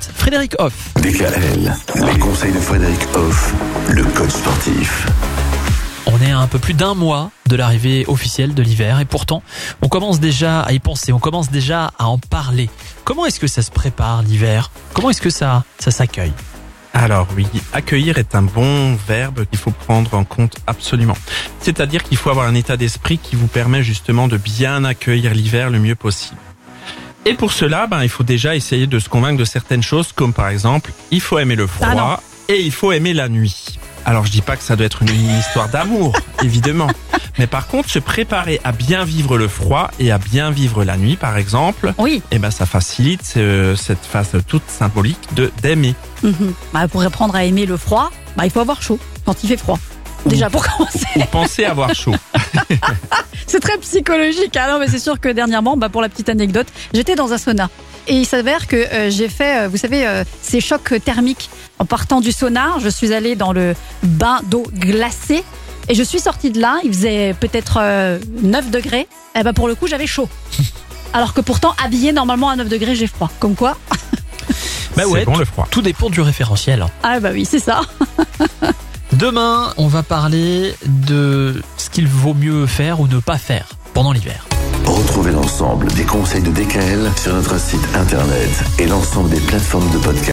suite, Frédéric Hoff. DKL, les conseils de Frédéric Hoff, le coach sportif. On est à un peu plus d'un mois de l'arrivée officielle de l'hiver et pourtant on commence déjà à y penser, on commence déjà à en parler. Comment est-ce que ça se prépare l'hiver? Comment est-ce que ça, ça s'accueille? Alors oui, accueillir est un bon verbe qu'il faut prendre en compte absolument. C'est-à-dire qu'il faut avoir un état d'esprit qui vous permet justement de bien accueillir l'hiver le mieux possible. Et pour cela, ben, il faut déjà essayer de se convaincre de certaines choses, comme par exemple, il faut aimer le froid Ah et il faut aimer la nuit. Alors je dis pas que ça doit être une histoire d'amour, évidemment. Mais par contre, se préparer à bien vivre le froid et à bien vivre la nuit, par exemple, Oui. eh ben ça facilite euh, cette phase toute symbolique de d'aimer. Mhm. Bah, pour apprendre à aimer le froid, bah, il faut avoir chaud quand il fait froid. Déjà pour commencer, Ou penser avoir chaud. c'est très psychologique. Ah non, mais c'est sûr que dernièrement, bah, pour la petite anecdote, j'étais dans un sauna. Et il s'avère que euh, j'ai fait, euh, vous savez, euh, ces chocs thermiques. En partant du sauna, je suis allée dans le bain d'eau glacée. Et je suis sortie de là, il faisait peut-être euh, 9 degrés. Et ben pour le coup, j'avais chaud. Alors que pourtant, habillée normalement à 9 degrés, j'ai froid. Comme quoi Bah ouais, bon tout- le froid. Tout dépend du référentiel. Ah bah oui, c'est ça. Demain, on va parler de ce qu'il vaut mieux faire ou ne pas faire pendant l'hiver. Retrouvez l'ensemble des conseils de DKL sur notre site internet et l'ensemble des plateformes de podcast.